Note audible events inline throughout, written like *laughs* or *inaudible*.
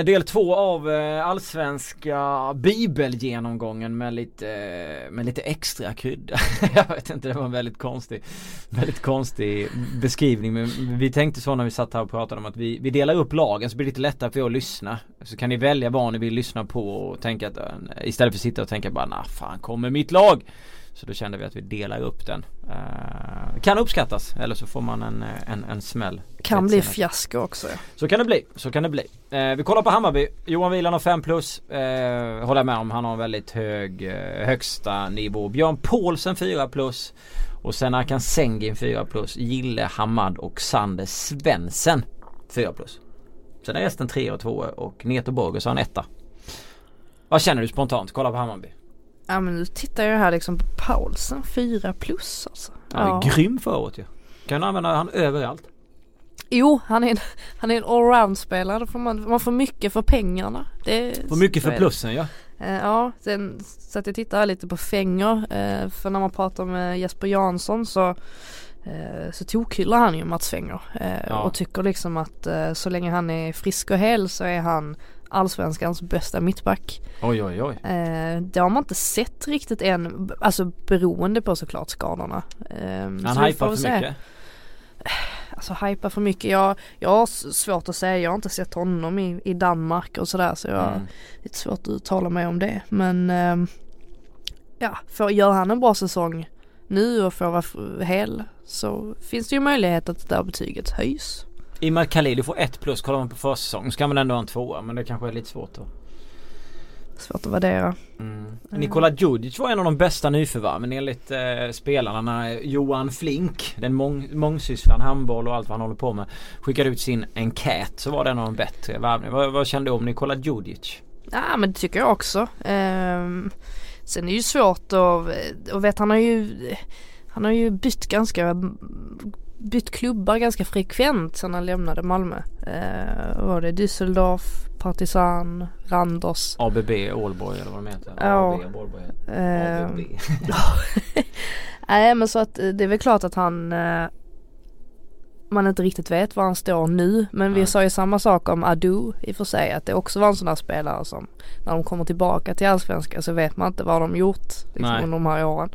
Eh, del två av eh, allsvenska bibelgenomgången med lite, eh, med lite extra krydda. *laughs* jag vet inte, det var en väldigt konstig, väldigt konstig beskrivning. Men vi tänkte så när vi satt här och pratade om att vi, vi delar upp lagen så blir det lite lättare för er att lyssna. Så kan ni välja vad ni vill lyssna på och tänka att istället för att sitta och tänka bara nah fan kommer mitt lag. Så då kände vi att vi delar upp den. Uh, kan uppskattas eller så får man en, en, en smäll. Kan bli fiasko också ja. Så kan det bli, så kan det bli. Uh, vi kollar på Hammarby. Johan Wieland har 5 plus. Uh, håller jag med om. Han har en väldigt hög uh, högsta nivå. Björn Paulsen 4 plus. Och sen Arkan Sengin 4 plus. Gille Hamad och Sander Svensen 4 plus. Sen är resten 3 och 2 och Neto Borges har en etta. Vad känner du spontant? Kolla på Hammarby. Ja men nu tittar jag här liksom på Paulsen 4 plus alltså. Han är ja. grym förut ju. Kan använda han överallt. Jo, han är en, *laughs* han är en allround-spelare. Man, man får mycket för pengarna. Det, får mycket för plussen ja. Uh, ja, sen så att jag tittar här lite på Fänger. Uh, för när man pratar med Jesper Jansson så uh, så tokhyllar han ju Mats Fänger. Ja. Och tycker liksom att så länge han är frisk och hel så är han allsvenskans bästa mittback. Oj oj oj. Eh, det har man inte sett riktigt än, alltså beroende på såklart skadorna. Eh, Han så hypar för se. mycket? Alltså hypa för mycket, jag, jag har svårt att säga, jag har inte sett honom i, i Danmark och sådär så jag mm. lite svårt att uttala mig om det. Men eh, ja, för gör han en bra säsong nu och får vara hel så finns det ju möjlighet att det där betyget höjs. Imad Khalili får ett plus. Kollar man på försäsong så kan man ändå ha en tvåa. Men det kanske är lite svårt då. Svårt att värdera. Mm. Mm. Nikola Djurdjic var en av de bästa nyförvärven enligt eh, spelarna Johan Flink, den mång, mångsysslan, handboll och allt vad han håller på med, skickade ut sin enkät så var det en av de bättre värvningarna. Vad, vad kände du om Nikola Djurdjic? Ja men det tycker jag också. Um, sen är det ju svårt att, och vet han har ju han har ju bytt ganska bytt klubbar ganska frekvent sedan han lämnade Malmö. Eh, var det Düsseldorf, Partisan, Randers. ABB Ålborg eller vad de heter. Ja. ABB, Ålborg. Eh, ABB. *laughs* Nej men så att eh, det är väl klart att han eh, man inte riktigt vet var han står nu. Men vi sa ju samma sak om Adu i och för sig. Att det också var en sån där spelare som när de kommer tillbaka till allsvenskan så vet man inte vad de gjort liksom, under de här åren.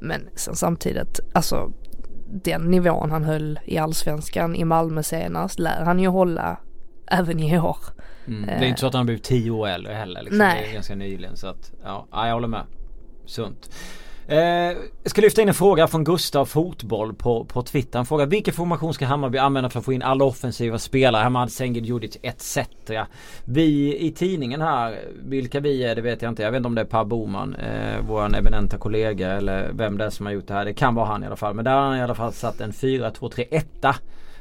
Men sen samtidigt, alltså den nivån han höll i allsvenskan i Malmö senast lär han ju hålla även i år. Mm. Det är inte så att han har blivit tio år äldre heller. Liksom. Nej. Det är ganska nyligen så att ja, jag håller med. Sunt. Eh, jag ska lyfta in en fråga från Gustav Fotboll på, på Twitter. Han frågar vilken formation ska Hammarby använda för att få in alla offensiva spelare? Hamad, Sengid, Djurdjic etc. Vi i tidningen här, vilka vi är det vet jag inte. Jag vet inte om det är Per Boman, eh, vår eminenta kollega eller vem det är som har gjort det här. Det kan vara han i alla fall. Men där har han i alla fall satt en 4-2-3-1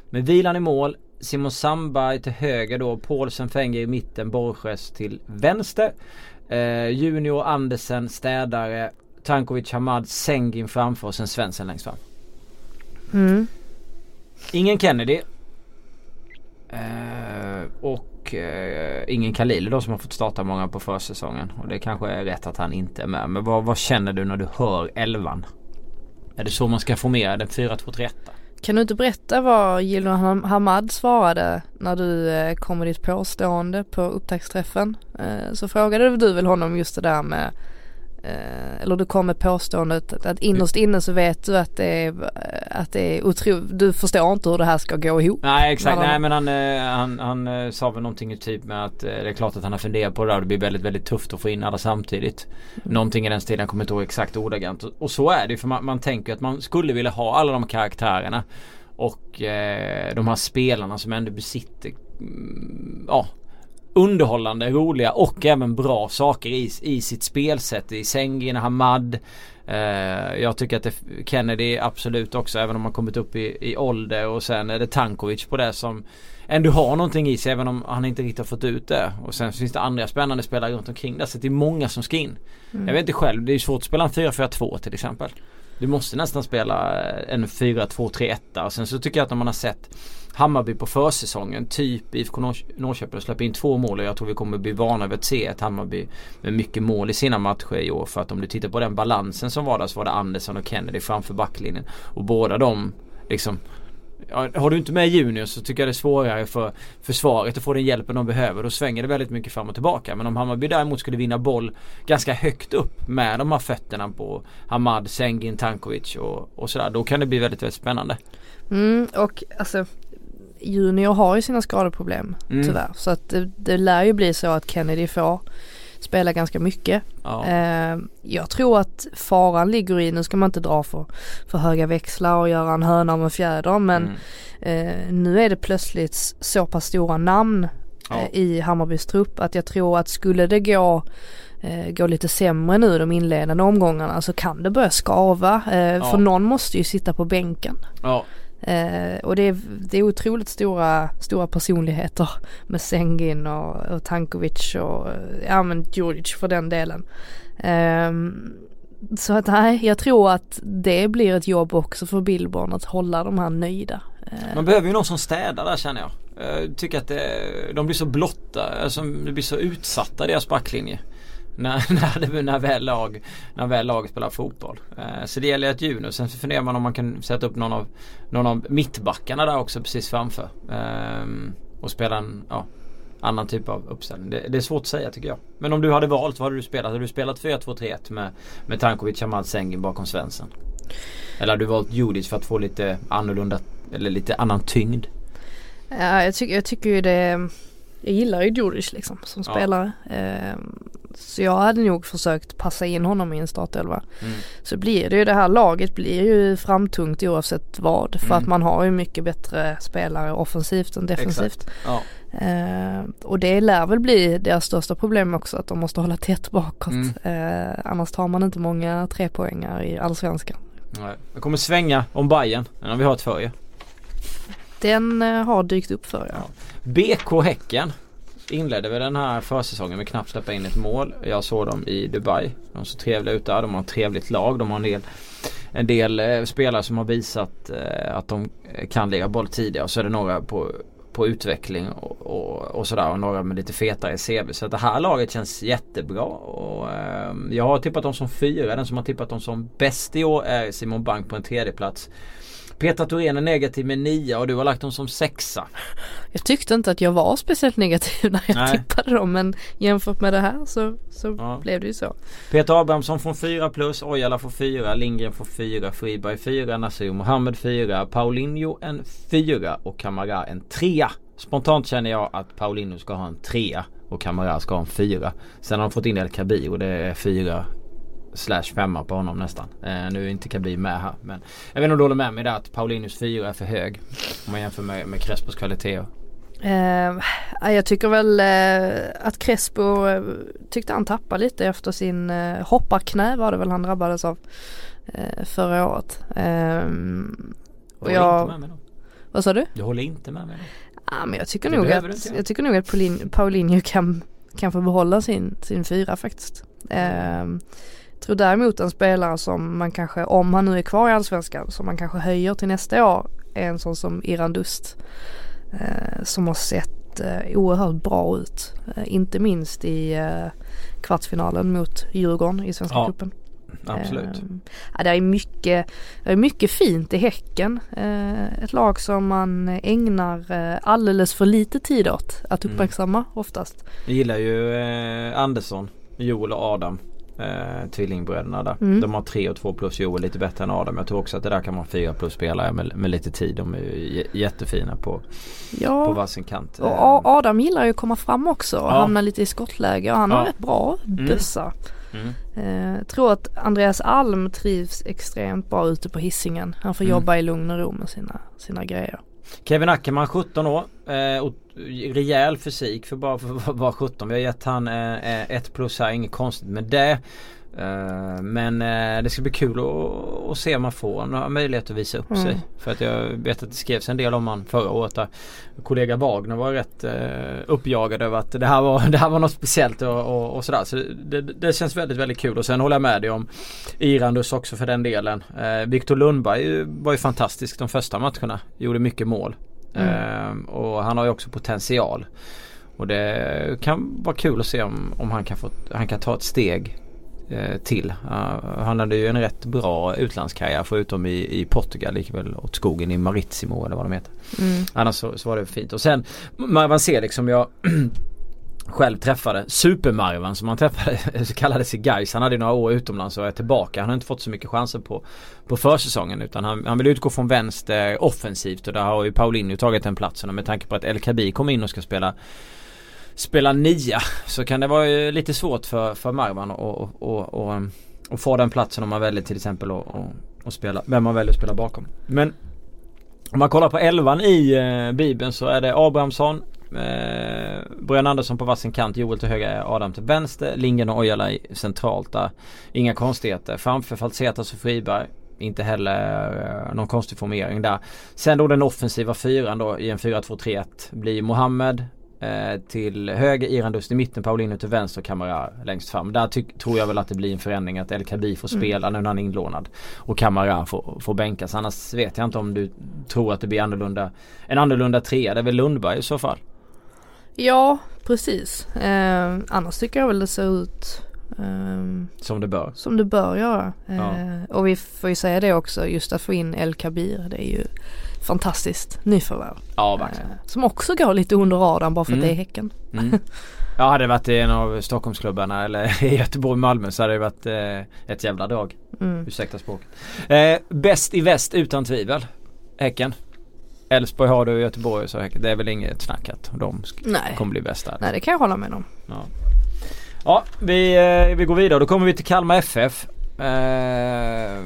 med Vilan i mål, Simon Sandberg till höger då, Paulsen Fenger i mitten, Borges till vänster. Eh, junior Andersen, städare Tankovic, Hamad, Sengin framför och sen Svensson längst fram. Mm. Ingen Kennedy. Eh, och eh, ingen Khalil då som har fått starta många på försäsongen. Och det kanske är rätt att han inte är med. Men vad, vad känner du när du hör elvan? Är det så man ska formera den 4-2-3-1? Kan du inte berätta vad Gilon Hamad svarade när du eh, kom med ditt påstående på upptaktsträffen? Eh, så frågade du väl honom just det där med eller du kom med påståendet att, innerst inne så vet du att det är, att det är otroligt, du förstår inte hur det här ska gå ihop. Nej exakt, nej men han, eh, han, han eh, sa väl någonting i typ med att det är klart att han har funderat på det där och det blir väldigt, väldigt tufft att få in alla samtidigt. Mm. Någonting i den stilen, jag kommer inte ihåg exakt ordagrant. Och så är det ju för man, man tänker att man skulle vilja ha alla de karaktärerna. Och eh, de här spelarna som ändå besitter mm, ja, underhållande, roliga och även bra saker i, i sitt spelsätt. I Sengin, Hamad. Eh, jag tycker att det, Kennedy absolut också även om han kommit upp i, i ålder och sen är det Tankovic på det som ändå har någonting i sig även om han inte riktigt har fått ut det. Och sen finns det andra spännande spelare runt omkring där så det är många som ska in. Mm. Jag vet inte själv, det är svårt att spela en 4-4-2 till exempel. Du måste nästan spela en 4-2-3-1 och sen så tycker jag att när man har sett Hammarby på försäsongen. Typ IFK Norrköping släpper in två mål och jag tror vi kommer bli vana vid att se ett Hammarby med mycket mål i sina matcher i år. För att om du tittar på den balansen som var där så var det Andersson och Kennedy framför backlinjen. Och båda de liksom Ja, har du inte med junior så tycker jag det är svårare för försvaret att få den hjälpen de behöver. Då svänger det väldigt mycket fram och tillbaka. Men om Hammarby däremot skulle vinna boll ganska högt upp med de här fötterna på Hamad, Sengin, Tankovic och, och sådär. Då kan det bli väldigt, väldigt spännande. Mm, och alltså Junior har ju sina skadeproblem mm. tyvärr. Så att det, det lär ju bli så att Kennedy får spela ganska mycket. Ja. Eh, jag tror att faran ligger i, nu ska man inte dra för, för höga växlar och göra en höna med fjäder men mm. eh, nu är det plötsligt så pass stora namn ja. eh, i Hammarbys trupp att jag tror att skulle det gå eh, gå lite sämre nu de inledande omgångarna så kan det börja skava. Eh, ja. För någon måste ju sitta på bänken. Ja. Eh, och det är, det är otroligt stora, stora personligheter med Sengin och, och Tankovic och ja men Djurdjic för den delen. Eh, så att nej, jag tror att det blir ett jobb också för Billborn att hålla de här nöjda. Eh. Man behöver ju någon som städar där känner jag. Jag tycker att det, de blir så blotta, alltså, de blir så utsatta deras backlinje när, *laughs* när, när, väl lag, när väl lag spelar fotboll. Eh, så det gäller att Juno. Sen funderar man om man kan sätta upp någon av, någon av mittbackarna där också precis framför. Eh, och spela en ja, annan typ av uppställning. Det, det, är svårt att säga tycker jag. Men om du hade valt, vad hade du spelat? Hade du spelat 4-2-3-1 med, med Tankovic, Hamad, Sengin bakom Svensson? Eller hade du valt Judith för att få lite annorlunda eller lite annan tyngd? Ja, jag, tycker, jag tycker ju det jag gillar ju Djurdjic liksom som ja. spelare. Eh, så jag hade nog försökt passa in honom i en startelva. Mm. Så blir det ju det här laget blir ju framtungt oavsett vad. För mm. att man har ju mycket bättre spelare offensivt än defensivt. Ja. Eh, och det lär väl bli deras största problem också att de måste hålla tätt bakåt. Mm. Eh, annars tar man inte många trepoängar i allsvenskan. Nej. Det kommer svänga om Bayern om vi har ett för den eh, har dykt upp för ja. BK Häcken inledde väl den här försäsongen med knappt släppa in ett mål. Jag såg dem i Dubai. De är så trevliga ut där. De har ett trevligt lag. De har en del, en del eh, spelare som har visat eh, att de kan lägga boll tidigare. Och så är det några på, på utveckling och, och, och sådär. Och några med lite fetare CV. Så det här laget känns jättebra. Och, eh, jag har tippat dem som fyra. Den som har tippat dem som bäst i år är Simon Bank på en tredje plats. Petra Thorén är negativ med 9 och du har lagt dem som sexa. Jag tyckte inte att jag var speciellt negativ *laughs* när jag Nej. tippade dem men jämfört med det här så, så ja. blev det ju så. Peter Abrahamsson från 4 plus, Ojala får 4, Lindgren får 4, Friberg 4, Nasir Mohammed 4, Paulinho en 4 och Kamara en 3. Spontant känner jag att Paulinho ska ha en 3 och Kamara ska ha en 4. Sen har de fått in El Kabir och det är 4 slash femma på honom nästan. Eh, nu är inte Kabir med här men jag vet inte om du håller med mig där att Paulinus fyra är för hög. Om man jämför med, med Crespos kvalitet. Eh, jag tycker väl eh, att Crespo eh, tyckte han tappade lite efter sin eh, hopparknä var det väl han drabbades av eh, förra året. Ehm, och jag, inte med mig då. Vad sa du? Jag håller inte med mig då. Men jag tycker det nog att, jag tycker nog att Paulin, Paulinho kan, kan få behålla sin, sin fyra faktiskt. Tror däremot en spelare som man kanske, om han nu är kvar i Allsvenskan, som man kanske höjer till nästa år är en sån som Iran Dust. Eh, som har sett eh, oerhört bra ut. Eh, inte minst i eh, kvartsfinalen mot Djurgården i Svenska ja. cupen. Absolut. Eh, det är mycket, det är mycket fint i Häcken. Eh, ett lag som man ägnar eh, alldeles för lite tid åt att mm. uppmärksamma mm. oftast. Jag gillar ju eh, Andersson, Joel och Adam eh, tvillingbröderna där. Mm. De har 3 och 2 plus Joel lite bättre än Adam. Jag tror också att det där kan vara 4 plus spelare med, med lite tid. De är jättefina på, ja. på varsin kant. Och eh, Adam gillar ju att komma fram också och ja. hamna lite i skottläge och han ja. har rätt bra mm. bössa. Mm. Eh, tror att Andreas Alm trivs extremt bra ute på hissingen. Han får mm. jobba i lugn och ro med sina, sina grejer. Kevin Ackerman 17 år. Eh, och rejäl fysik för bara för att 17. Vi har gett han eh, eh, ett plus här, inget konstigt med det. Uh, men uh, det ska bli kul att, se om man får några möjligheter att visa upp mm. sig. För att jag vet att det skrevs en del om han förra året. Där kollega Wagner var rätt uh, uppjagad över att det här var, *laughs* det här var något speciellt och, och, och sådär. Så det, det, känns väldigt väldigt kul. Och sen håller jag med dig om Irandus också för den delen. Viktor Lundberg var ju fantastisk de första matcherna. Gjorde mycket mål. Mm. och han har ju också potential. Och det kan vara kul att se om, om han, kan få, han kan ta ett steg eh, till. Uh, han hade ju en rätt bra utlandskarriär förutom i, i Portugal. Gick väl åt skogen i Maritsimo eller vad de heter. Mm. Annars så, så var det fint. Och sen man, ser liksom jag *clears throat* själv träffade. Supermarvan som han träffade *laughs* så kallades i Gais. Han hade några år utomlands och är tillbaka. Han har inte fått så mycket chanser på, på försäsongen utan han, han vill utgå från vänster offensivt och där har ju Paulinho tagit den platsen och med tanke på att El Kabi kommer in och ska spela spela nia så kan det vara eh, lite svårt för, för Marwan och, och, och, och, få den platsen om man väljer till exempel att och, och spela, vem man väljer att spela bakom. Men om man kollar på elvan i eh, Bibeln så är det Abrahamsson, eh, Brian Andersson på varsin kant, Joel till höger, Adam till vänster, Lingen och Ojala centralt där. Inga konstigheter. Framför Falsetas och Friberg. Inte heller eh, någon konstig formering där. Sen då den offensiva fyran då i en 4-2-3-1 blir Mohammed, Eh, till höger Irandust i mitten, Paulinho till vänster och Kamara längst fram. Där tror jag väl att det blir en förändring att El Kabi får mm. spela mm. när han är inlånad. Och Kamara får, får bänkas. Annars vet jag inte om du tror att det blir annorlunda. En annorlunda trea. Det är väl Lundberg i så fall. Ja precis. Eh, annars tycker jag väl det ser ut Um, som det bör. Som det bör göra. Ja. Uh, och vi får ju säga det också, just att få in El Kabir, det är ju fantastiskt nyförvärv. Ja verkligen. Uh, som också går lite under radarn bara för mm. att det är Häcken. Mm. Ja hade det varit i en av Stockholmsklubbarna eller *laughs* i Göteborg, Malmö så hade det varit uh, ett jävla drag. Mm. Ursäkta språket. bäst i väst utan tvivel. Häcken. Elfsborg har du i Göteborg så det är väl inget snack att de Nej. kommer bli bäst där. Nej det kan jag hålla med om. Ja. Ja, vi, eh, vi går vidare. Då kommer vi till Kalmar FF. Eh,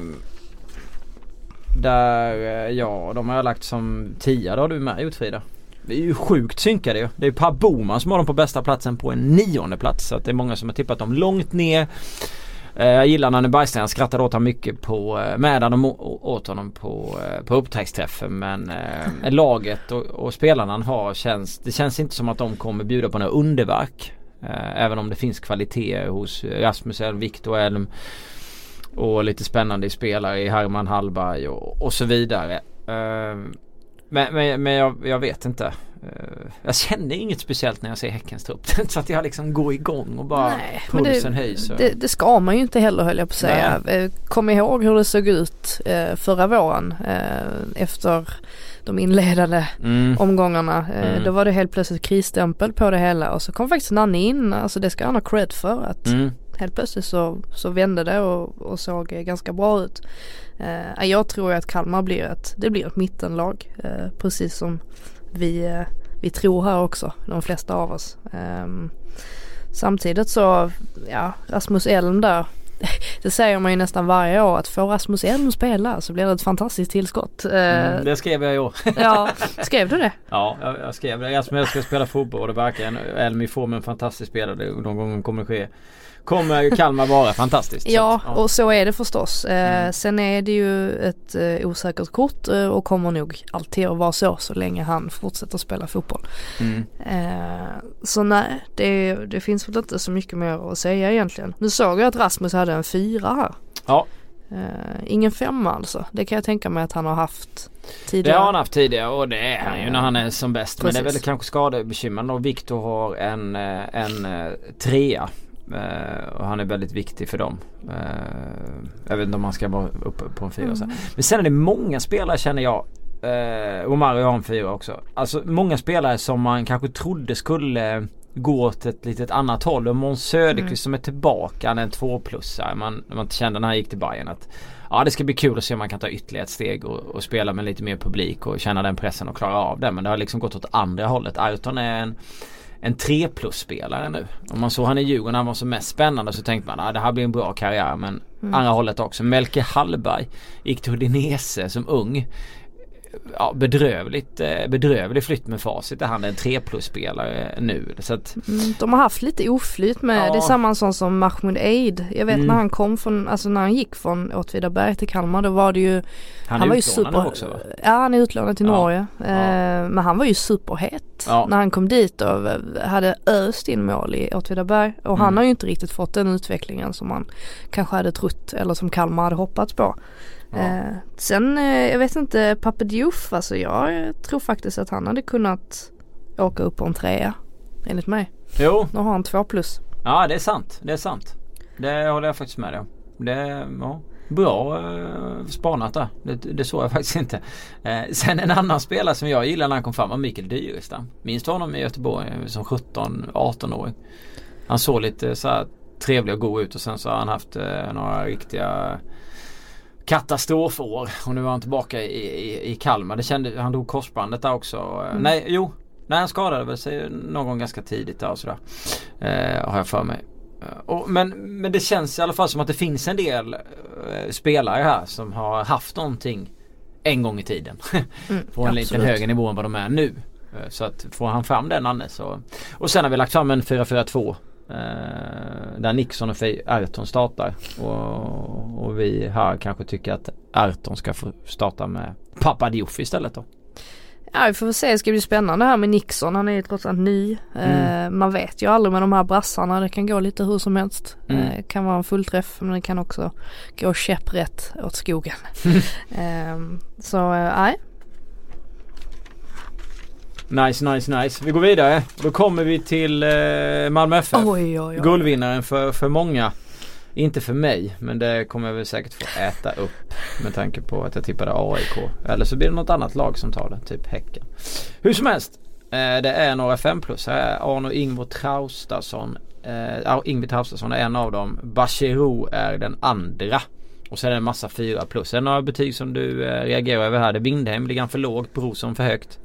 där, eh, ja, de har jag lagt som tia. Det har du med gjort Frida. Vi är ju sjukt synkade ju. Det är Per Boman som har dem på bästa platsen på en nionde plats. Så att det är många som har tippat dem långt ner. Eh, jag gillar Nanne Bergsten. Jag skrattade åt honom mycket på, eh, med honom åt honom på, eh, på upptäcktsträffen. Men eh, laget och, och spelarna han har känns, det känns inte som att de kommer bjuda på några underverk. Eh, även om det finns kvaliteter hos Rasmus Elm, Viktor Elm och lite spännande spelare i Herman Hallberg och, och så vidare. Eh, men, men, men jag, jag, vet inte. Eh, jag känner inget speciellt när jag ser Häckens trupp. *laughs* så att jag liksom går igång och bara Nej, pulsen det, höjs. Det, det, ska man ju inte heller höll jag på att säga. Nej. Kom ihåg hur det såg ut förra våren efter de inledande mm. omgångarna. Eh, mm. Då var det helt plötsligt krisstämpel på det hela och så kom faktiskt Nanne in, alltså det ska han ha cred för att mm. Helt plötsligt så, så vände det och, och såg ganska bra ut. Eh, jag tror att Kalmar blir ett, det blir ett mittenlag eh, precis som vi, eh, vi tror här också, de flesta av oss. Ehm, samtidigt så, ja, Rasmus Elm där *laughs* det säger man ju nästan varje år att får Rasmus Elm spela så blir det ett fantastiskt tillskott. Mm, det skrev jag i år. *laughs* ja, skrev du det? Ja, jag, jag skrev det. Rasmus Elm ska spela fotboll och det verkar Elm i form en fantastisk spelare. Någon gång kommer det ske kommer Kalmar vara fantastiskt. ja, att, ja, och så är det förstås. Eh, mm. Sen är det ju ett eh, osäkert kort eh, och kommer nog alltid att vara så så länge han fortsätter spela fotboll. Mm. Så nej, det, det finns väl inte så mycket mer att säga egentligen. Nu såg jag att Rasmus hade en fyra här. Ja. Ingen femma alltså. Det kan jag tänka mig att han har haft tidigare. Det har han haft tidigare och det är han ju när han är som bäst. Precis. Men det är väl kanske skadebekymmer och Viktor har en, en trea. Uh, och han är väldigt viktig för dem. Uh, jag vet inte om han ska vara uppe på en fyra. Mm. Men sen är det många spelare känner jag. Uh, Omar har en fyra också. Alltså många spelare som man kanske trodde skulle gå åt ett litet annat håll. Och Måns Söderqvist mm. som är tillbaka. Han är en tvåplussare. Man, man kände när han gick till Bayern att Ja det ska bli kul att se om man kan ta ytterligare ett steg och, och spela med lite mer publik och känna den pressen och klara av det. Men det har liksom gått åt andra hållet. Ayrton är en en 3 plus spelare nu. Om man såg han i Djurgården han var som mest spännande så tänkte man att ah, det här blir en bra karriär men mm. andra hållet också. Melke Hallberg gick till Udinese som ung ja, bedrövligt, eh, bedrövlig flytt med facit. Han är en 3 plus-spelare nu. Så att, mm, de har haft lite oflyt med, ja. det är samma sån som Mahmoud Eid. Jag vet mm. när han kom från, alltså när han gick från Åtvidaberg till Kalmar då var det ju Han, han var ju super, också va? Ja han är utlånad till ja. Norge. Ja. Eh, men han var ju superhet när han kom dit och hade öst in mål i Åtvidaberg. Och mm. han har ju inte riktigt fått den utvecklingen som man kanske hade trott eller som Kalmar hade hoppats på. Eh, sen eh, jag vet inte Pape Diouf alltså jag tror faktiskt att han hade kunnat åka upp på en trea. Enligt mig. Jo. Nu har han två plus. Ja det är sant. Det är sant. det håller jag faktiskt med dig om. Det, ja, bra eh, spanat där. Det, det såg jag *laughs* faktiskt inte. Eh, sen en annan spelare som jag gillar när han kom fram var Mikael Dyrestam. Minns du honom i Göteborg som 17-18-åring? Han såg lite så här trevlig och god ut och sen så har han haft eh, några riktiga katastrofår och nu är han tillbaka i, i, i Kalmar. Det kände, han drog korsbandet där också. Mm. Nej, jo. Nej, han skadade väl sig någon gång ganska tidigt där och sådär. Eh, har jag för mig. Eh, och, men, men det känns i alla fall som att det finns en del eh, spelare här som har haft någonting en gång i tiden. *laughs* Mm, på en lite högre nivå än vad de är nu. Eh, så att får han fram den Anne så. Och sen har vi lagt fram en 4-4-2 Eh, där Nixon och Ayrton startar. Och, och, vi här kanske tycker att Ayrton ska få starta med Papa Diouf istället då. Ja vi får se, det ska bli spännande här med Nixon. Han är ju trots allt ny. Mm. Eh, man vet ju aldrig med de här brassarna. Det kan gå lite hur som helst. Mm. Eh, kan vara en fullträff men det kan också gå käpprätt åt skogen. *laughs* eh, så eh, nej, Nice, nice, nice. Vi går vidare. Då kommer vi till eh, Malmö FF. Oj, oj, oj. Guldvinnaren för, för många. Inte för mig men det kommer jag väl säkert få äta upp med tanke på att jag tippade AIK. Eller så blir det något annat lag som tar det, typ Häcken. Hur som helst. Eh, det är några 5 plus här. Arno Ingvo Traustason. Eh, Ingvi Traustason är en av dem. Bachirou är den andra. Och så är det en massa 4 plus. Det några betyg som du eh, reagerar över här? Det är Vindhem, ligger han för lågt? Brorsson för högt?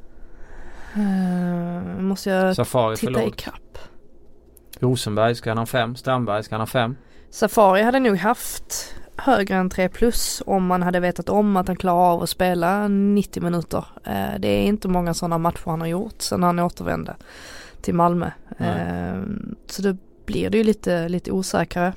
Uh, måste jag Safari titta i kapp. Rosenberg ska han ha fem. Strandberg ska han ha fem. Safari hade nog haft högre än 3 plus om man hade vetat om att han klarar av att spela 90 minuter. Uh, det är inte många sådana matcher han har gjort sedan han återvände till Malmö. Uh, så då blir det ju lite, lite osäkrare.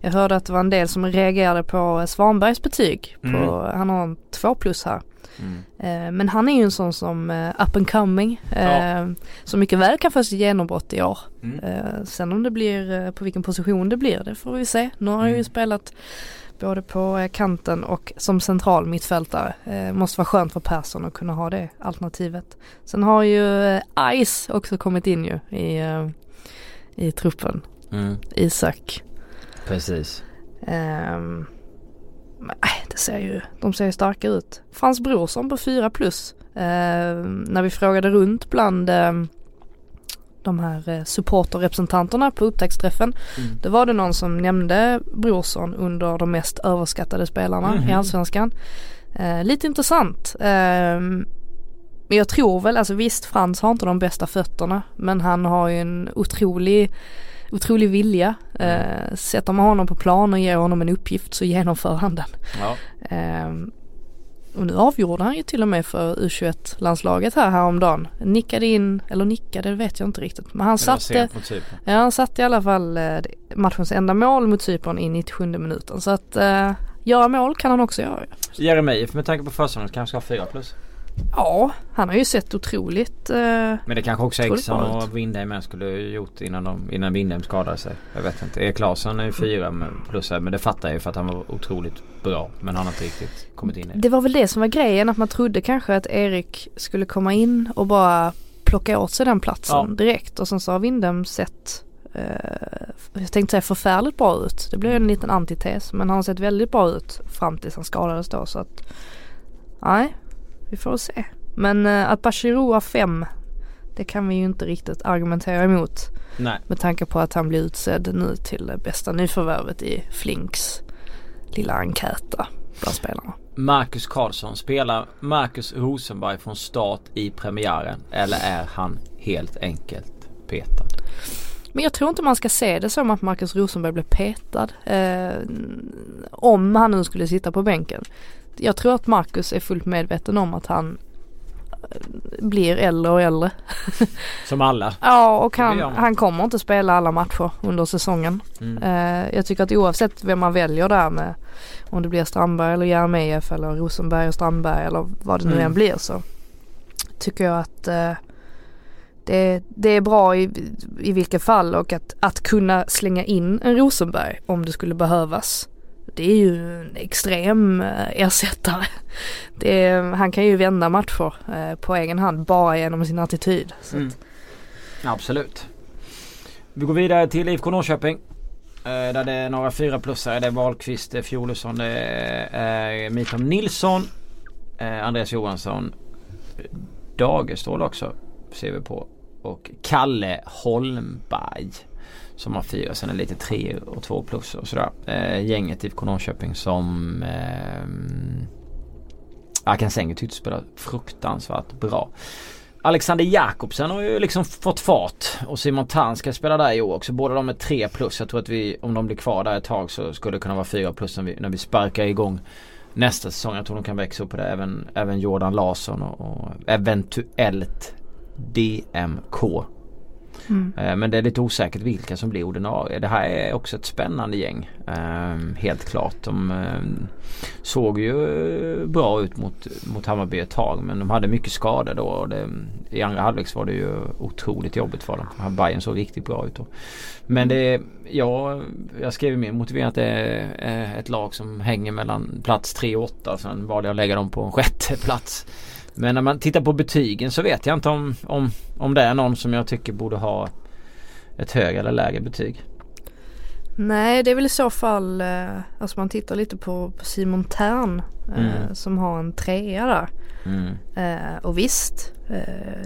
Jag hörde att det var en del som reagerade på Svanbergs betyg. På, mm. Han har en 2 plus här. Mm. Men han är ju en sån som uh, up and coming. Ja. Eh, som mycket väl kan få sitt genombrott i år. Mm. Sen om det blir på vilken position det blir det får vi se. Nu har han ju mm. spelat både på kanten och som central mittfältare. måste vara skönt för Persson att kunna ha det alternativet. Sen har ju Ice också kommit in ju i, i truppen. Mm. Isak. Precis. Um, ser ju, de ser ju starka ut. Frans Brorsson på 4 plus. Eh, när vi frågade runt bland eh, de här eh, supporterrepresentanterna på upptäcktsträffen. Mm. Då var det någon som nämnde Brorsson under de mest överskattade spelarna mm. i Allsvenskan. Eh, lite intressant. Eh, men jag tror väl, alltså visst Frans har inte de bästa fötterna men han har ju en otrolig otrolig vilja. Eh, sätter man honom på plan och ger honom en uppgift så genomför han den. Ja. Eh, och nu avgjorde han ju till och med för U21-landslaget här häromdagen. Nickade in, eller nickade det vet jag inte riktigt. Men han satte, ja, han satte i alla fall eh, matchens enda mål mot Cypern i 97 minuten. Så att eh, göra mål kan han också göra. Jeremejeff med tanke på försäsongen kanske ska ha 4 plus. Ja, han har ju sett otroligt eh, Men det kanske också Ekson och Windheim med skulle gjort innan, de, innan Windheim skadade sig. Jag vet inte. Erik Larsson är ju fyra plus men det fattar jag ju för att han var otroligt bra. Men han har inte riktigt kommit in i det. Det var väl det som var grejen att man trodde kanske att Erik skulle komma in och bara plocka åt sig den platsen ja. direkt. Och sen så har Windheim sett eh, jag tänkte säga förfärligt bra ut. Det blev en liten antites men han har sett väldigt bra ut fram tills han skadades då så att Nej, vi får se. Men uh, att Bachirou har fem, det kan vi ju inte riktigt argumentera emot. Nej. Med tanke på att han blir utsedd nu till det bästa nyförvärvet i Flinks lilla enkäta bland spelarna. Marcus Karlsson, spelar Marcus Rosenberg från start i premiären eller är han helt enkelt petad? Men jag tror inte man ska se det som att Marcus Rosenberg blev petad. Eh, om han nu skulle sitta på bänken jag tror att Marcus är fullt medveten om att han eh, blir äldre och äldre. *laughs* Som alla. ja och han, han kommer inte spela alla matcher under säsongen. Mm. Uh, jag tycker att oavsett vem man väljer där med om det blir Strandberg eller Jeremejeff eller Rosenberg och Strandberg eller vad det nu mm. än blir så tycker jag att uh, det, det, är bra i, i vilket fall och att, att kunna slänga in en Rosenberg om det skulle behövas det är ju en extrem eh, ersättare. Är, han kan ju vända matcher eh, på egen hand bara genom sin attityd. Mm. Absolut. Vi går vidare till IFK Norrköping. Eh, där det är några fyra plussare. Det är Wahlqvist, det är Fjolosson, det är Mitom Nilsson, Andreas Johansson, Dagerstål också ser vi på. Och Kalle Holmberg. Som har fyra. Sen är det lite tre och två plus och sådär. Eh, gänget typ IFK Norrköping som eh, Akansengi tyckte spelade fruktansvärt bra. Alexander Jakobsen har ju liksom fått fart och Simon Tan ska spela där i år också. Båda de är tre plus. Jag tror att vi om de blir kvar där ett tag så skulle det kunna vara fyra plus när vi, när vi sparkar igång nästa säsong. Jag tror de kan växa upp på det. Även, även Jordan Larsson och, och eventuellt DMK. Mm. Eh, men det är lite osäkert vilka som blir ordinarie. Det här är också ett spännande gäng. Ehm, helt klart. De ehm, såg ju eh, bra ut mot, mot Hammarby ett tag men de hade mycket skador då. Och det, I andra halvlek var det ju otroligt jobbigt för dem. Bayern såg riktigt bra ut då. Men det ja, jag skrev mer motiverat att det är ett lag som hänger mellan plats 3 och 8. Sen valde jag att lägga dem på en sjätte plats. Men när man tittar på betygen så vet jag inte om, om, om det är någon som jag tycker borde ha ett högre eller lägre betyg. Nej det är väl i så fall, eh, alltså man tittar lite på, Simon Tern eh, mm. som har en trea där. Mm. Eh, och visst,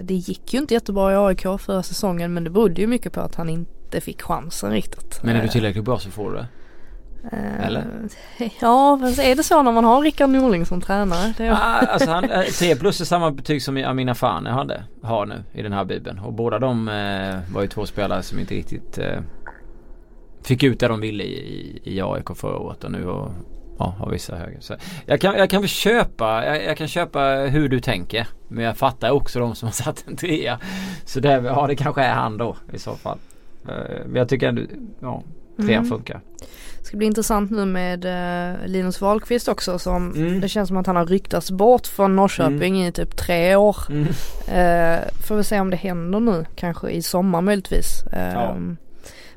det gick ju inte jättebra i AIK förra säsongen men det berodde ju mycket på att han inte fick chansen riktigt. Men är du tillräckligt bra så får du det? Eh, Eller? *laughs* Ja, är det så när man har Rickard Norling som tränare? Det är... ah, alltså han, 3 eh, plus är samma betyg som Amina Fane hade, har nu i den här bibeln. Och båda de eh, var ju två spelare som inte riktigt eh, fick ut det de ville i, i AIK förra året och nu och, ja, har vissa högre. Så jag, kan, jag kan väl köpa, jag, jag, kan köpa hur du tänker. Men jag fattar också de som har satt en trea. Så det, ja, det kanske är han då i så fall. Eh, men jag tycker ändå, ja, trean mm. funkar. Det ska bli intressant nu med uh, Linus Wahlqvist också som mm. det känns som att han har ryktats bort från Norrköping mm. i typ tre år. Mm. Uh, får vi se om det händer nu kanske i sommar möjligtvis. Uh, ja.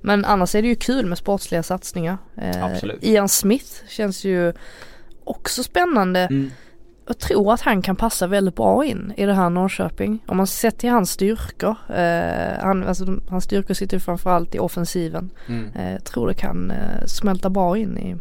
Men annars är det ju kul med sportsliga satsningar. Uh, Ian Smith känns ju också spännande. Jag tror att han kan passa väldigt bra in i det här Norrköping. Om man ser till hans styrkor. Eh, han, alltså, hans styrkor sitter framförallt i offensiven. Mm. Eh, jag tror det kan eh, smälta bra in i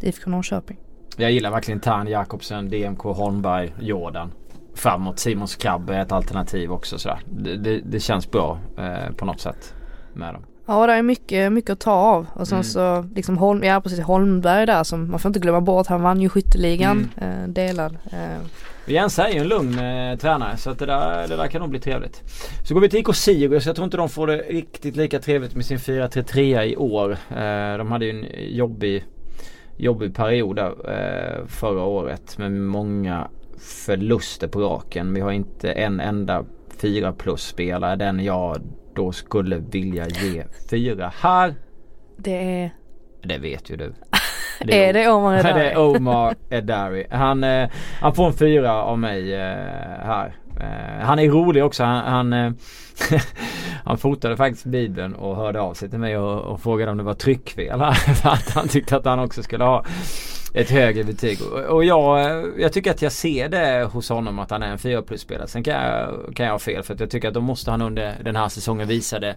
IFK Norrköping. Jag gillar verkligen Tarn, Jakobsen, DMK, Holmberg, Jordan. Framåt Simon Skrabb är ett alternativ också sådär. Det, det, det känns bra eh, på något sätt med dem. Ja det är mycket, mycket att ta av och sen mm. så liksom Holm, ja precis Holmberg där som man får inte glömma bort han vann ju skytteligan mm. eh, delad. Eh. Jensa är ju en lugn eh, tränare så att det där, det där kan nog bli trevligt. Så går vi till IK Sirius. Jag tror inte de får det riktigt lika trevligt med sin 4-3-3 i år. Eh, de hade ju en jobbig, jobbig period där, eh, förra året med många förluster på raken. Vi har inte en enda 4 plus spelare. Den jag då skulle vilja ge fyra här. Det är? Det vet ju du. *laughs* Det är, är det Omar Edari? *laughs* det är Omar Edari. Han, eh, han får en fyra av mig eh, här. Eh, han är rolig också. Han, han, *laughs* han fotade faktiskt bibeln och hörde av sig till mig och, och frågade om det var tryckfel här. För att han tyckte att han också skulle ha ett högre betyg. Och jag, jag tycker att jag ser det hos honom att han är en 4 plus-spelare. Sen kan jag, kan jag ha fel för att jag tycker att då måste han under den här säsongen visa det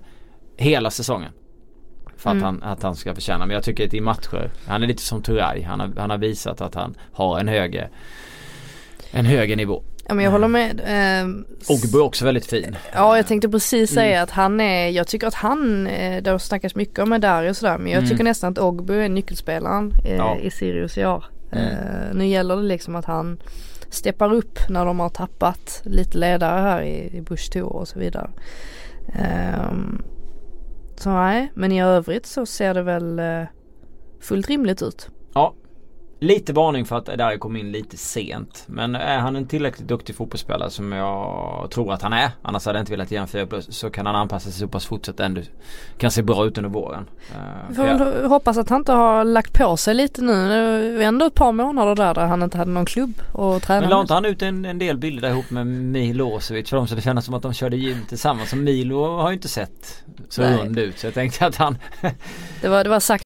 hela säsongen. För att, mm. han, att han ska förtjäna. Men jag tycker att i matcher, han är lite som Turay. Han har, han har visat att han har en högre, en högre nivå. Ja men jag håller med. Eh, Ogbu är också väldigt fin. Ja jag tänkte precis säga mm. att han är, jag tycker att han, eh, det har snackats mycket om Medari och sådär men jag mm. tycker nästan att Ogbu är nyckelspelaren eh, ja. i Sirius i år. Mm. Eh, nu gäller det liksom att han steppar upp när de har tappat lite ledare här i, i Bush Tour och så vidare. Um, så nej, men i övrigt så ser det väl uh, fullt rimligt ut. Ja, Lite varning för att Dario kom in lite sent. Men är han en tillräckligt duktig fotbollsspelare som jag tror att han är. Annars hade jag inte velat ge en 4 plus. Så kan han anpassa sig så pass fort så att det kan se bra ut under våren. Vi får jag... hoppas att han inte har lagt på sig lite nu. Det är ändå ett par månader där, där han inte hade någon klubb att träna Men la inte han ut en, en del bilder ihop med Milosevic för dem så det kändes som att de körde gym tillsammans. Och Milo har ju inte sett så rund ut. Så jag tänkte att han det, var, det var sagt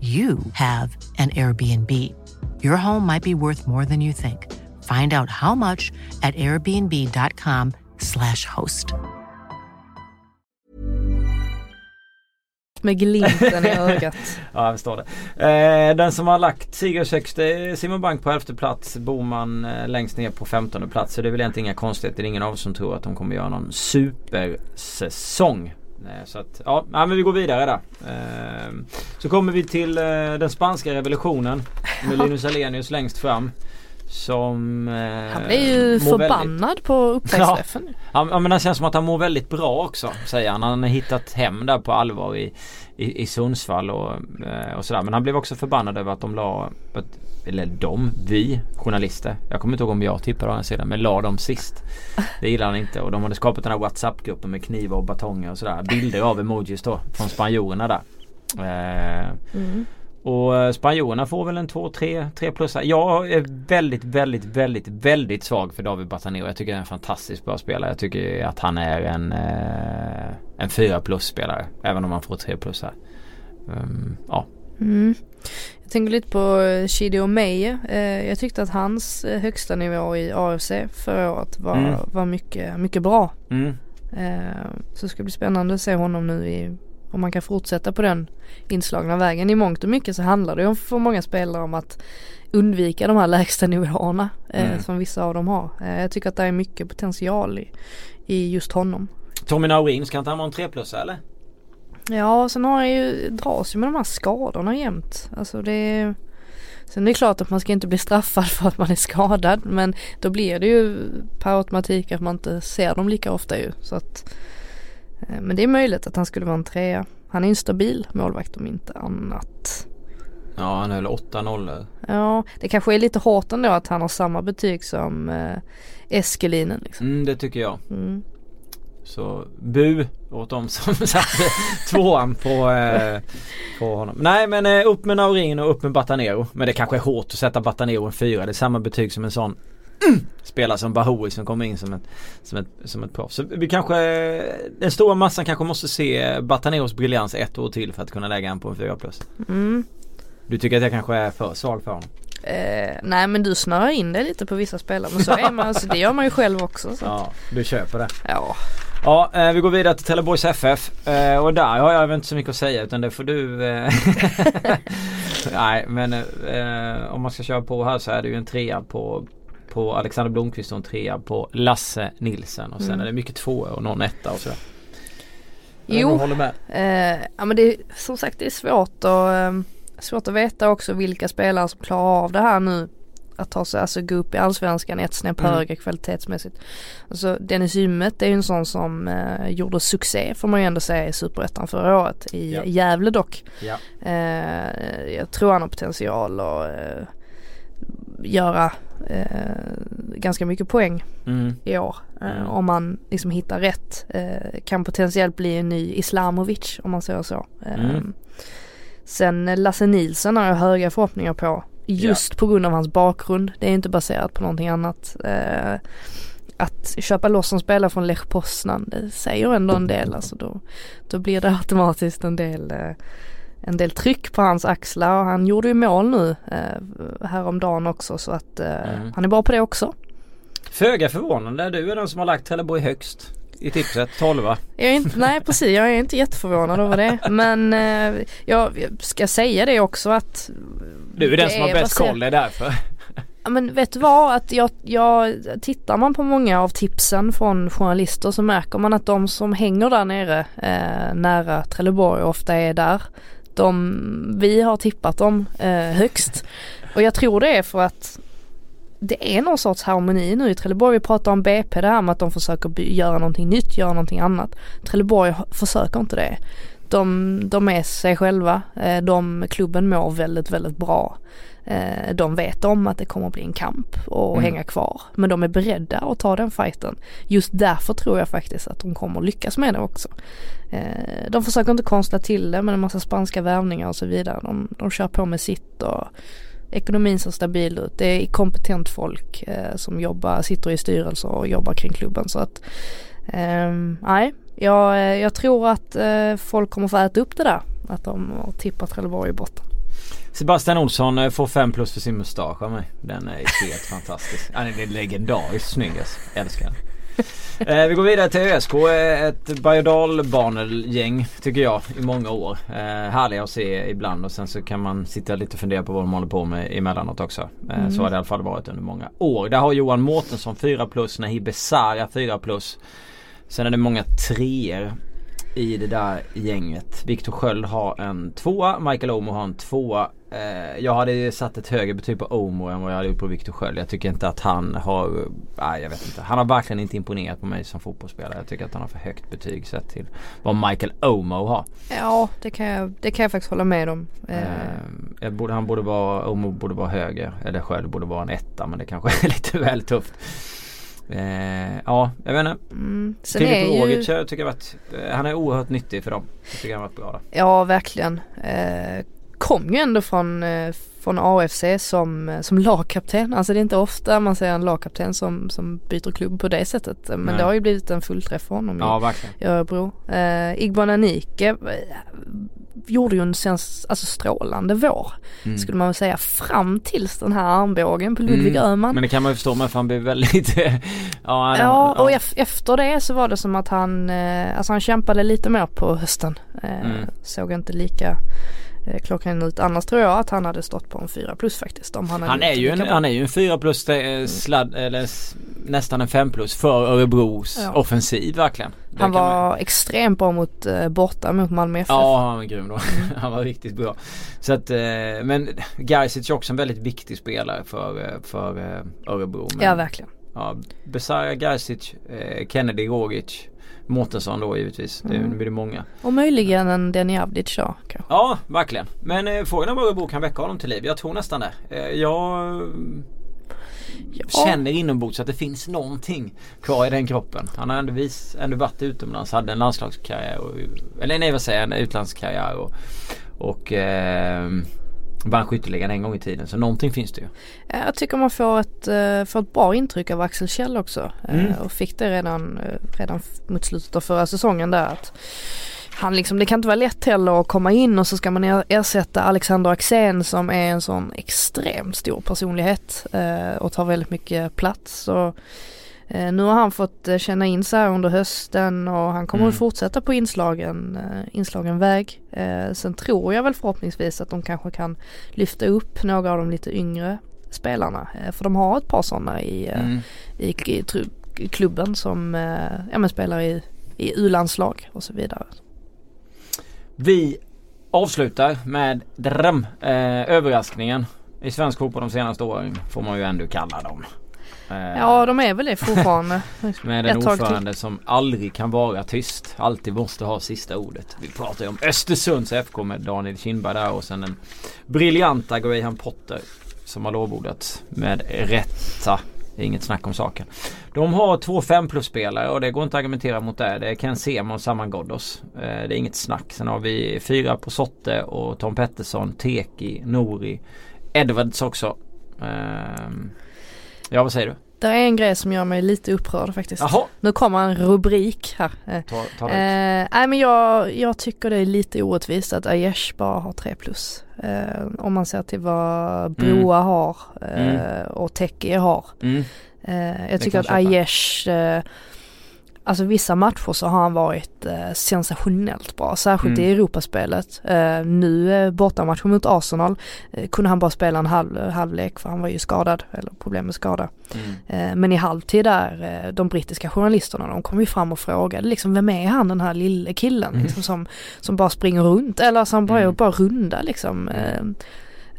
you have an Airbnb. Your home might be worth more than you think. Find out how much at airbnb.com slash host. Med glimten i ögat. *laughs* ja, jag förstår det. Eh, den som har lagt högst är Simon Bank på elfte plats. Boman eh, längst ner på femtonde plats. Så det är väl egentligen inga konstigheter. Det är ingen av oss som tror att de kommer göra någon supersäsong. Eh, så att, ja, men vi går vidare där. Eh, så kommer vi till eh, den spanska revolutionen med *laughs* Linus Alenius längst fram. Som... han blev ju förbannad väldigt... på upptäcktsträffen. Ja, ja men det känns som att han mår väldigt bra också säger han. Han har hittat hem där på allvar i, i, i Sundsvall och, och sådär. Men han blev också förbannad över att de la eller de, vi journalister. Jag kommer inte ihåg om jag tippade andra sidan men la dem sist. Det gillar han inte och de hade skapat den här WhatsApp-gruppen med knivar och batonger och sådär. Bilder av emojis då från spanjorerna där. Eh, mm. Och eh, spanjorerna får väl en 2-3 3 plus. Jag är väldigt, väldigt, väldigt, väldigt svag för David Batanero. Jag tycker det är en fantastiskt bra spelare. Jag tycker att han är en, eh, en 4 plus spelare. Även om han får 3 plus här. Um, ja. Mm. Jag tänker lite på Chidi Omeje. Eh, jag tyckte att hans högsta nivå i AFC förra året var, mm. var mycket, mycket bra. Mm. Så det ska bli spännande att se honom nu i, om man kan fortsätta på den inslagna vägen. I mångt och mycket så handlar det ju för många spelare om att undvika de här lägsta nivåerna mm. som vissa av dem har. Jag tycker att det är mycket potential i, i just honom. Tommy Naurin, ska inte han vara en 3 plus eller? Ja, sen har han ju, dras ju med de här skadorna jämt. Alltså det är, Sen är det klart att man ska inte bli straffad *laughs* för att man är skadad men då blir det ju per automatik att man inte ser dem lika ofta ju. Så att, eh, men det är möjligt att han skulle vara en trea. Han är en stabil målvakt om inte annat. Ja han höll 8-0 Ja det kanske är lite hårt ändå att han har samma betyg som eh, Eskelinen. Liksom. Mm, det tycker jag. Mm. Så bu åt dem som *laughs* satte tvåan på, eh, på honom. Nej men eh, upp med Naurin och upp med Batanero. Men det kanske är hårt att sätta Batanero en fyra. Det är samma betyg som en sån spelare som Bahoui som kommer in som ett, som ett, som ett proffs. Så vi kanske, den stora massan kanske måste se Bataneros briljans ett år till för att kunna lägga han på en 4 plus. Mm. Du tycker att jag kanske är för svag för honom? Eh, nej men du snöar in dig lite på vissa spelare men så är man, alltså, det gör man ju själv också. Så. Ja, du köper det. Ja. Ja, eh, vi går vidare till Trelleborgs FF. Eh, och där har jag inte så mycket att säga utan det får du. Eh, *laughs* *laughs* nej men eh, om man ska köra på här så är det ju en trea på på Alexander Blomqvist och en trea på Lasse Nilsen och sen mm. är det mycket tvåor och någon etta och sådär. Jo, håller med. Eh, ja men det är som sagt det är svårt och eh, svårt att veta också vilka spelare som klarar av det här nu att ta sig, alltså gå upp i allsvenskan ett snäpp mm. högre kvalitetsmässigt. Alltså Dennis Ymmet är ju en sån som eh, gjorde succé får man ju ändå säga i superettan förra året. I ja. Gävle dock. Ja. Eh, jag tror han har potential att eh, göra ganska mycket poäng mm. i år. Eh, mm. Om man liksom hittar rätt. Eh, kan potentiellt bli en ny Islamovic om man säger så. Mm. Sen Lasse Nilsson har jag höga förhoppningar på. Just ja. på grund av hans bakgrund. Det är inte baserat på någonting annat. Eh, att köpa loss en spelare från Lech Poznan det säger ändå en del. Alltså då, då blir det automatiskt en del eh, en del tryck på hans axlar och han gjorde ju mål nu eh, häromdagen också så att eh, mm. han är bra på det också. Föga förvånande, du är den som har lagt Trelleborg högst i tipset, 12 va? Jag är inte, nej precis, jag är inte jätteförvånad över det. *laughs* Men eh, jag ska säga det också att Du är den som har bäst koll, det är därför. Ja men vet du vad att jag, jag, tittar man på många av tipsen från journalister så märker man att de som hänger där nere eh, nära Trelleborg ofta är där. De, vi har tippat dem eh, högst. Och jag tror det är för att det är någon sorts harmoni nu i Trelleborg. Vi pratar om BP det här med att de försöker göra någonting nytt, göra någonting annat. Trelleborg försöker inte det de, de är sig själva. Eh, de, klubben mår väldigt, väldigt bra. Eh, de vet om att det kommer att bli en kamp och mm. hänga kvar. Men de är beredda att ta den fighten. Just därför tror jag faktiskt att de kommer att lyckas med det också. Eh, de försöker inte konstla till det med en massa spanska värvningar och så vidare. De, de kör på med sitt och ekonomin ser stabil ut. Det är kompetent folk som jobbar, sitter i styrelser och jobbar kring klubben. Så att ehm, nej, jag, jag tror att folk kommer få äta upp det där. Att de har tippat Trelleborg i botten. Sebastian Olsson eh, får 5 plus för sin mustasch av mig. Den är helt *laughs* fantastisk. Han är legendariskt snygg alltså. Älskar den. *laughs* eh, vi går vidare till ÖSK. Eh, ett berg tycker jag i många år. Eh, härliga att se ibland och sen så kan man sitta lite och fundera på vad de håller på med emellanåt också. Eh, mm. Så har det i alla fall varit under många år. Där har Johan Mårtensson 4 plus, Nahib Besara 4 plus. Sen är det många treor i det där gänget. Viktor Sköld har en tvåa, Michael Omo har en tvåa. Eh, jag hade satt ett högre betyg på Omo än vad jag hade gjort på Viktor Sköld. Jag tycker inte att han har, nej jag vet inte. Han har verkligen inte imponerat på mig som fotbollsspelare. Jag tycker att han har för högt betyg sett till vad Michael Omo har. Ja det kan jag, det kan jag faktiskt hålla med om. Eh, borde, han borde vara, Omo borde vara högre. Eller Sköld borde vara en etta men det kanske är *laughs* lite väl tufft. Eh, ja, jag vet inte. Mm. Filip Rogic ju... tycker jag varit, eh, han är oerhört nyttig för dem. Jag tycker han har varit bra där. Ja, verkligen. Eh, kom ju ändå från, eh, från AFC som, eh, som lagkapten. Alltså det är inte ofta man ser en lagkapten som, som byter klubb på det sättet. Men Nej. det har ju blivit en fullträff för honom ja, verkligen. i Örebro. Eh, Igbon Anike gjorde ju en sens, alltså strålande vår. Mm. Skulle man väl säga fram tills den här armbågen på Ludvig mm. Öhman. Men det kan man ju förstå med för han blev väldigt *laughs* ja, ja, och ja. efter det så var det som att han, eh, alltså han kämpade lite mer på hösten. Eh, mm. Såg inte lika eh, klockan ut. Annars tror jag att han hade stått på en 4 plus faktiskt. Om han, han, är ju en, han är ju en 4 plus sladd, eller nästan en 5 plus för Örebros ja. offensiv verkligen. Det han var man... extremt bra mot uh, borta mot Malmö FF. Ja han var grym då. Mm. *laughs* han var riktigt bra. Så att, men Garcic är också en väldigt viktig spelare för, för Örebro. Men, ja verkligen. Ja, Besara, Garcic, Kennedy, Rogic. Mårtensson då givetvis. Mm. Det, nu blir det många. Och möjligen en Deni Avdic då kanske. Ja, verkligen. Men eh, frågan är om Örebro kan väcka honom till liv. Jag tror nästan det. Eh, jag ja. känner inombords att det finns någonting kvar i den kroppen. Han har ändå, vis, ändå varit utomlands, hade en landslagskarriär. Och, eller nej vad säger jag, en utlandskarriär. Och, och eh, vann skytteligan en gång i tiden. Så någonting finns det ju. Jag tycker man får ett, eh, får ett bra intryck av Axel Kjell också. Eh, mm. Och fick det redan, eh, redan mot slutet av förra säsongen där. Att han liksom, det kan inte vara lätt heller att komma in och så ska man ersätta Alexander Axén som är en sån extremt stor personlighet och tar väldigt mycket plats. Och nu har han fått eh, känna in sig här under hösten och han kommer mm. att fortsätta på inslagen, eh, inslagen väg. Sen tror jag väl förhoppningsvis att de kanske kan lyfta upp några av de lite yngre spelarna. För de har ett par sådana i, mm. i, i, i, klubben som ja, men spelar i, i U-landslag och så vidare. Vi avslutar med dröm, eh, överraskningen i svensk fotboll de senaste åren får man ju ändå kalla dem. Eh, ja de är väl det fortfarande. *laughs* Med en ordförande som aldrig kan vara tyst. Alltid måste ha sista ordet. Vi pratar ju om Östersunds FK med Daniel Kindberg där och sen den briljanta Graham Potter. Som har lovordats med rätta. Inget snack om saken. De har två 5 plus spelare och det går inte att argumentera mot det. Det är Ken Sema och Saman Ghoddos. Eh, det är inget snack. Sen har vi fyra på Sotte och Tom Pettersson, Teki, Nori, Edwards också. Ja vad säger du? Det är en grej som gör mig lite upprörd faktiskt. Jaha. Nu kommer en rubrik här. Ta, ta eh, nej men jag, jag tycker det är lite orättvist att Aiesh bara har 3 plus. Eh, om man ser till vad Broa mm. har eh, mm. och Teki har. Mm. Eh, jag tycker att Aiesh eh, Alltså vissa matcher så har han varit eh, sensationellt bra, särskilt mm. i Europaspelet. Eh, nu eh, bortamatchen mot Arsenal eh, kunde han bara spela en halv, halvlek för han var ju skadad, eller problem med skada. Mm. Eh, men i halvtid där, eh, de brittiska journalisterna de kom ju fram och frågade liksom vem är han den här lille killen mm. liksom, som, som bara springer runt eller som bara, mm. bara runda liksom. Mm.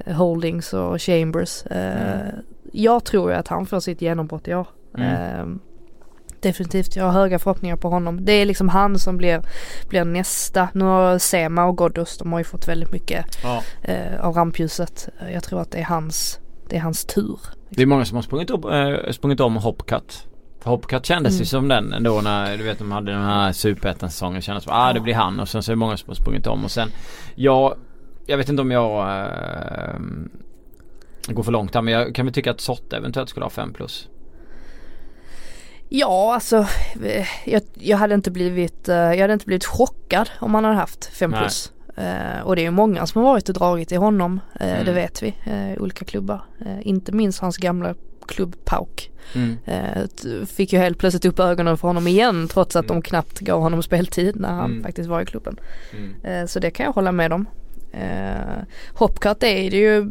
Eh, Holdings och Chambers. Mm. Jag tror ju att han får sitt genombrott i år. Definitivt, jag har höga förhoppningar på honom. Det är liksom han som blir, blir nästa. Nu har Sema och Ghoddos, de har ju fått väldigt mycket Ja. eh, av rampljuset. Jag tror att det är hans, det är hans tur. Det är många som har sprungit, upp, äh, sprungit om Hopcut. För Hopcut kändes Mm. ju som den ändå när du vet de hade den här superettan säsongen. Kändes som ah det blir han och sen så är det många som har sprungit om och sen jag Jag vet inte om jag äh, går för långt här men jag kan väl tycka att Sotte eventuellt skulle ha 5 plus. Ja, alltså eh, jag, jag hade inte blivit, eh, jag hade inte blivit chockad om han hade haft 5 Nej. plus. Eh, och det är ju många som har varit och dragit i honom, eh, Mm. det vet vi, i olika klubbar. Inte minst hans gamla klubb Pauk. Mm. Fick ju helt plötsligt upp ögonen för honom igen trots att Mm. de knappt gav honom speltid när han Mm. faktiskt var i klubben. Mm. Så det kan jag hålla med om. Eh, Hopcut är det ju,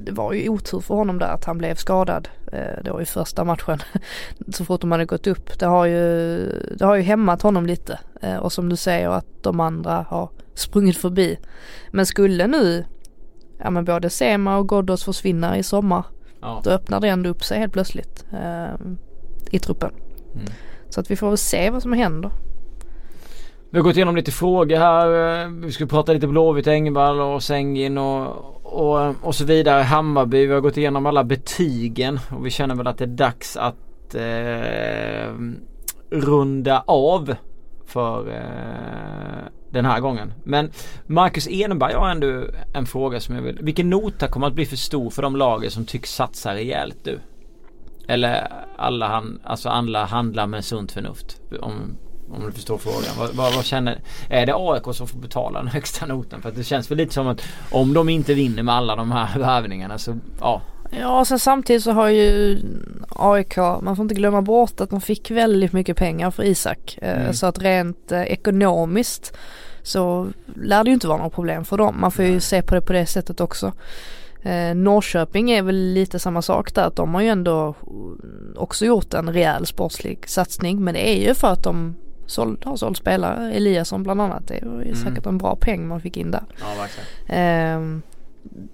det var ju otur för honom där att han blev skadad. Eh, det var ju första matchen *laughs* så fort de hade gått upp. Det har ju, det har ju hämmat honom lite. Eh, och som du säger att de andra har sprungit förbi. Men skulle nu, ja men både Sema och Ghoddos försvinna i sommar. Ja. Då öppnar det ändå upp sig helt plötsligt eh, i truppen. Mm. Så att vi får väl se vad som händer. Vi har gått igenom lite frågor här. Eh, vi skulle prata lite Blåvitt, Engvall och Sengin och, och, och så vidare. Hammarby. Vi har gått igenom alla betygen och vi känner väl att det är dags att eh, runda av för eh, den här gången. Men Marcus Enberg har ändå en fråga som jag vill. Vilken nota kommer att bli för stor för de lager som tycks satsa rejält nu? Eller alla, han, alltså alla handlar med sunt förnuft. Om, om du förstår frågan. Vad, vad, vad känner, är det AIK som får betala den högsta noten? För att det känns väl lite som att om de inte vinner med alla de här *laughs* värvningarna så ja. Ja sen samtidigt så har ju AIK, man får inte glömma bort att de fick väldigt mycket pengar för Isak. Eh, Mm. Så att rent eh, ekonomiskt så lär det ju inte vara något problem för dem. Man får ju Nej. se på det på det sättet också. Eh, Norrköping är väl lite samma sak där. Att de har ju ändå också gjort en rejäl sportslig satsning. Men det är ju för att de såld, har sålt spelare. Eliasson bland annat. Det var ju Mm. säkert en bra peng man fick in där. Ja verkligen. Ehm,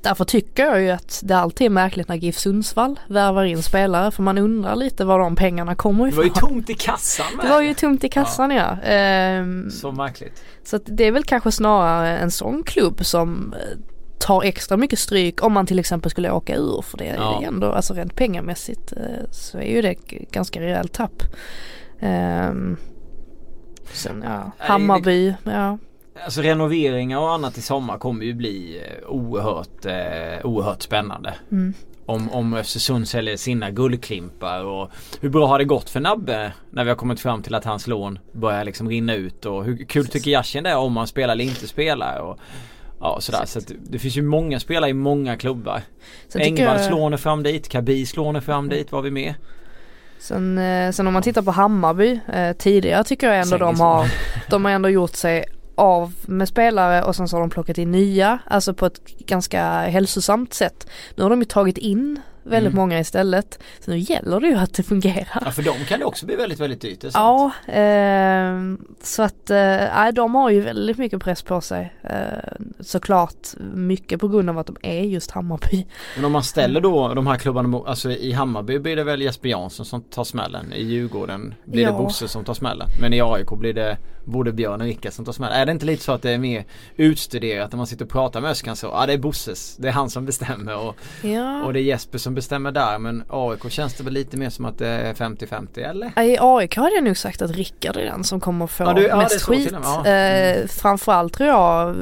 därför tycker jag ju att det alltid är märkligt när GIF Sundsvall värvar in spelare för man undrar lite var de pengarna kommer Det var ifrån. ju tomt i kassan med. Det var ju tomt i kassan ja. Ehm, Så märkligt. så att det är väl kanske snarare en sån klubb som eh, tar extra mycket stryk om man till exempel skulle åka ur för det är Ja. ändå, alltså rent pengamässigt eh, så är ju det ganska rejält tapp. Ehm, sen ja, Hammarby, ja. Alltså renoveringar och annat i sommar kommer ju bli eh, oerhört, eh, oerhört spännande. Mm. Om, om Östersund säljer sina guldklimpar och hur bra har det gått för Nabbe när vi har kommit fram till att hans lån börjar liksom rinna ut och hur kul tycker Yasin det är om han spelar eller inte spelar och ja sådär så att det, finns ju många spelare i många klubbar. Jag- lån är fram dit, Kabis lån är fram dit, var vi med? Sen, eh, sen om man tittar på Hammarby eh, tidigare tycker jag ändå de har, *laughs* de har ändå gjort sig av med spelare och sen så har de plockat in nya, alltså på ett ganska hälsosamt sätt. Nu har de ju tagit in väldigt Mm. många istället. Så nu gäller det ju att det fungerar. Ja för dem kan det också bli väldigt väldigt dyrt. det. Ja, eh, så att eh, de har ju väldigt mycket press på sig. Eh, såklart mycket på grund av att de är just Hammarby. Men om man ställer då de här klubbarna alltså i Hammarby blir det väl Jesper Jansson som tar smällen. I Djurgården blir det Ja. Bosse som tar smällen. Men i AIK blir det både Björn och Rickard som tar smällen. Är det inte lite så att det är mer utstuderat när man sitter och pratar med Öskan så? Ja det är Bosses. Det är han som bestämmer och, Ja. och det är Jesper som bestämmer där. Men AIK känns det väl lite mer som att det är 50-50 eller? I AIK hade jag nog sagt att Rickard är den som kommer få Ja, du- ja, mest till skit. och med, ja. Eh, framförallt tror jag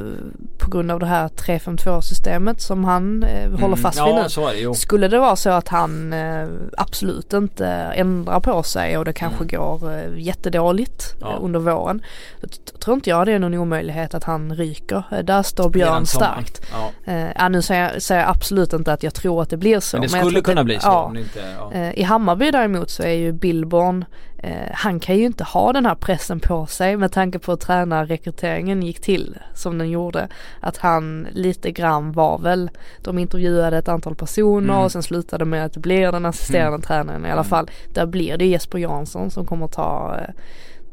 på grund av det här 352 systemet som han eh, håller fast vid Mm. ja, nu. det. Skulle det vara så att han eh, absolut inte ändrar på sig och det kanske går eh, jättedåligt Mm. Ja. eh, under våren. Då tror inte jag det är någon omöjlighet att han ryker. Eh, där står Björn starkt. Ja. Eh, ja, nu säger jag, säger jag absolut inte att jag tror att det blir så. Men det skulle tror att kunna bli så ja. det inte... Ja. Eh, I Hammarby däremot så är ju Billborn, eh, han kan ju inte ha den här pressen på sig med tanke på hur tränarrekryteringen gick till som den gjorde. Att han lite grann var väl, de intervjuade ett antal personer Mm. och sen slutade med att det blir den assisterande Mm. tränaren i alla Mm. fall. Där blir det Jesper Jansson som kommer ta eh,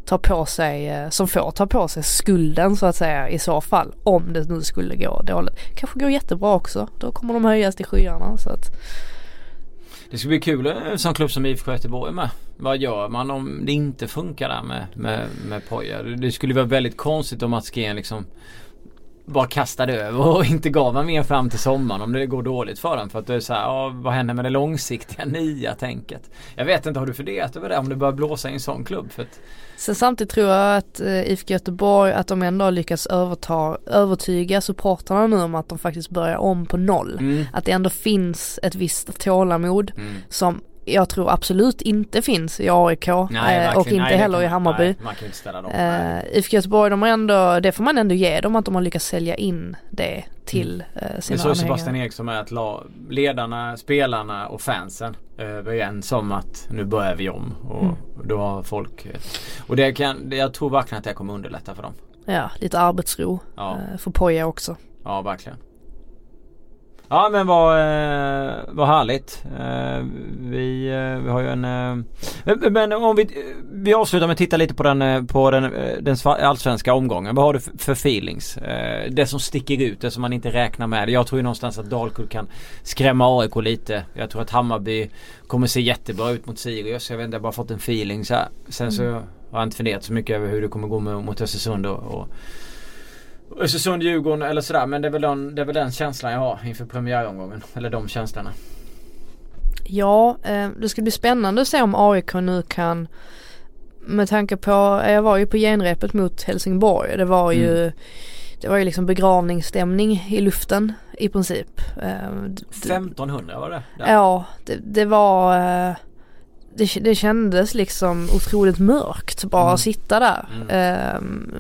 ta på sig, eh, som får ta på sig skulden så att säga i så fall. Om det nu skulle gå dåligt. Kanske går jättebra också. Då kommer de höjas till skyarna så att det ska bli kul en som klubb som IFK Göteborg med. Vad gör man om det inte funkar där med, med, med Poja? Det skulle vara väldigt konstigt om Mats Green liksom bara kastade över och *laughs* inte gav man mer fram till sommaren om det går dåligt för den. För att det är så här, ja, vad händer med det långsiktiga *laughs* nya tänket? Jag vet inte, har du funderat över det? Om det börjar blåsa i en sån klubb? För att... Sen samtidigt tror jag att eh, IFK Göteborg, att de ändå har lyckats överta, övertyga supportrarna nu om att de faktiskt börjar om på noll. Mm. Att det ändå finns ett visst tålamod Mm. som jag tror absolut inte finns i AIK Nej, eh, och inte Nej, det heller kan i man- Hammarby. Nej, man ju dem. Uh, IFK Göteborg, de har ändå, det får man ändå ge dem att de har lyckats sälja in det till Det är sina så Sebastian anhängare. Eriksson är att la, ledarna, spelarna och fansen är överens om att nu börjar vi om. Och Mm. då har folk Och det kan, det, jag tror verkligen att det kommer underlätta för dem. Ja, lite arbetsro Ja, uh, för Poja också. ja verkligen. Ja men vad, eh, vad härligt. Eh, vi, eh, vi har ju en... Eh, men- om vi, vi avslutar med att titta lite på den, eh, på den, eh, den allsvenska omgången. Vad har du för, för feelings? Det som sticker ut, det som man inte räknar med. Jag tror ju någonstans att Dalkurd kan skrämma AIK lite. Jag tror att Hammarby kommer se jättebra ut mot Sirius. Jag vet inte, jag har bara fått en feeling så här. Sen så har jag inte funderat så mycket över hur det kommer gå med, mot Östersund och, och Östersund, Djurgården eller sådär men det är, väl den, det är väl den känslan jag har inför premiäromgången. Eller de känslorna. Ja, eh, det ska bli spännande att se om AIK nu kan med tanke på, jag var ju på genrepet mot Helsingborg. Det var ju Mm. Det var ju liksom begravningsstämning i luften i princip. Eh, d- d- 1500 var det? Där. Ja, det, det var eh, det, det kändes liksom otroligt mörkt bara Mm. att sitta där. Mm. Ehm,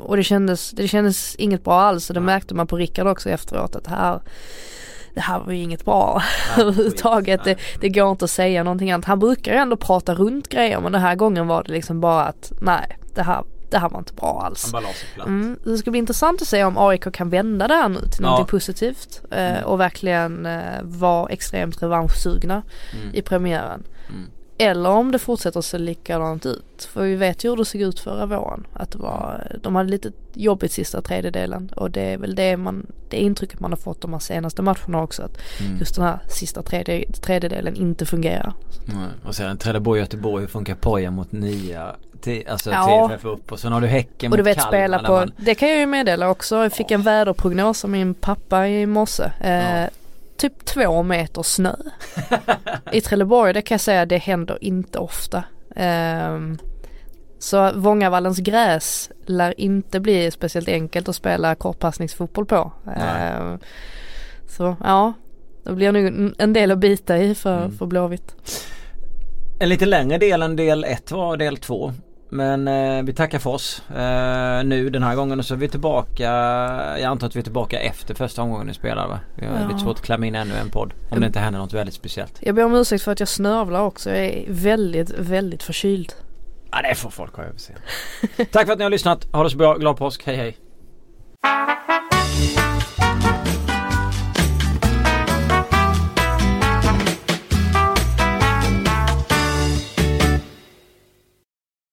och det kändes, det kändes inget bra alls och det märkte man på Rickard också efteråt att här det här var ju inget bra *laughs* överhuvudtaget. Det, det går inte att säga någonting annat. Han brukar ju ändå prata runt grejer men den här gången var det liksom bara att nej, det här, det här var inte bra alls. Mm, det ska bli intressant att se om AIK kan vända det här nu till Ja. någonting positivt eh, Mm. och verkligen eh, vara extremt revanschsugna Mm. i premiären. Mm. Eller om det fortsätter se likadant ut. För vi vet ju hur det såg ut förra våren. Att det var, de hade lite jobbigt sista tredjedelen och det är väl det man, det intrycket man har fått de här senaste matcherna också. Att Mm. just den här sista tredje, tredjedelen inte fungerar. Nej. Och sen Trelleborg, Göteborg, hur funkar Poja mot nia? Till, alltså Ja. TFF upp och sen har du Häcken Och du vet Kalmar spela på, man- det kan jag ju meddela också. Jag fick en väderprognos av min pappa i morse. Eh, Ja. Typ två meter snö. I Trelleborg, det kan jag säga, det händer inte ofta. Ehm, så Vångavallens gräs lär inte bli speciellt enkelt att spela kortpassningsfotboll på. Ehm, så ja, det blir nog en- en del att bita i för, Mm. för Blåvitt. En lite längre del än del 1 var del 2. Men eh, vi tackar för oss eh, nu den här gången och så är vi tillbaka Jag antar att vi är tillbaka efter första omgången ni spelar va? Vi har Ja. lite svårt att klämma in ännu en podd Om det inte händer något väldigt speciellt Jag ber om ursäkt för att jag snörvlar också. Jag är väldigt, väldigt förkyld. Ja det får folk ha överseende Tack för att ni har lyssnat, ha det så bra, glad påsk, hej hej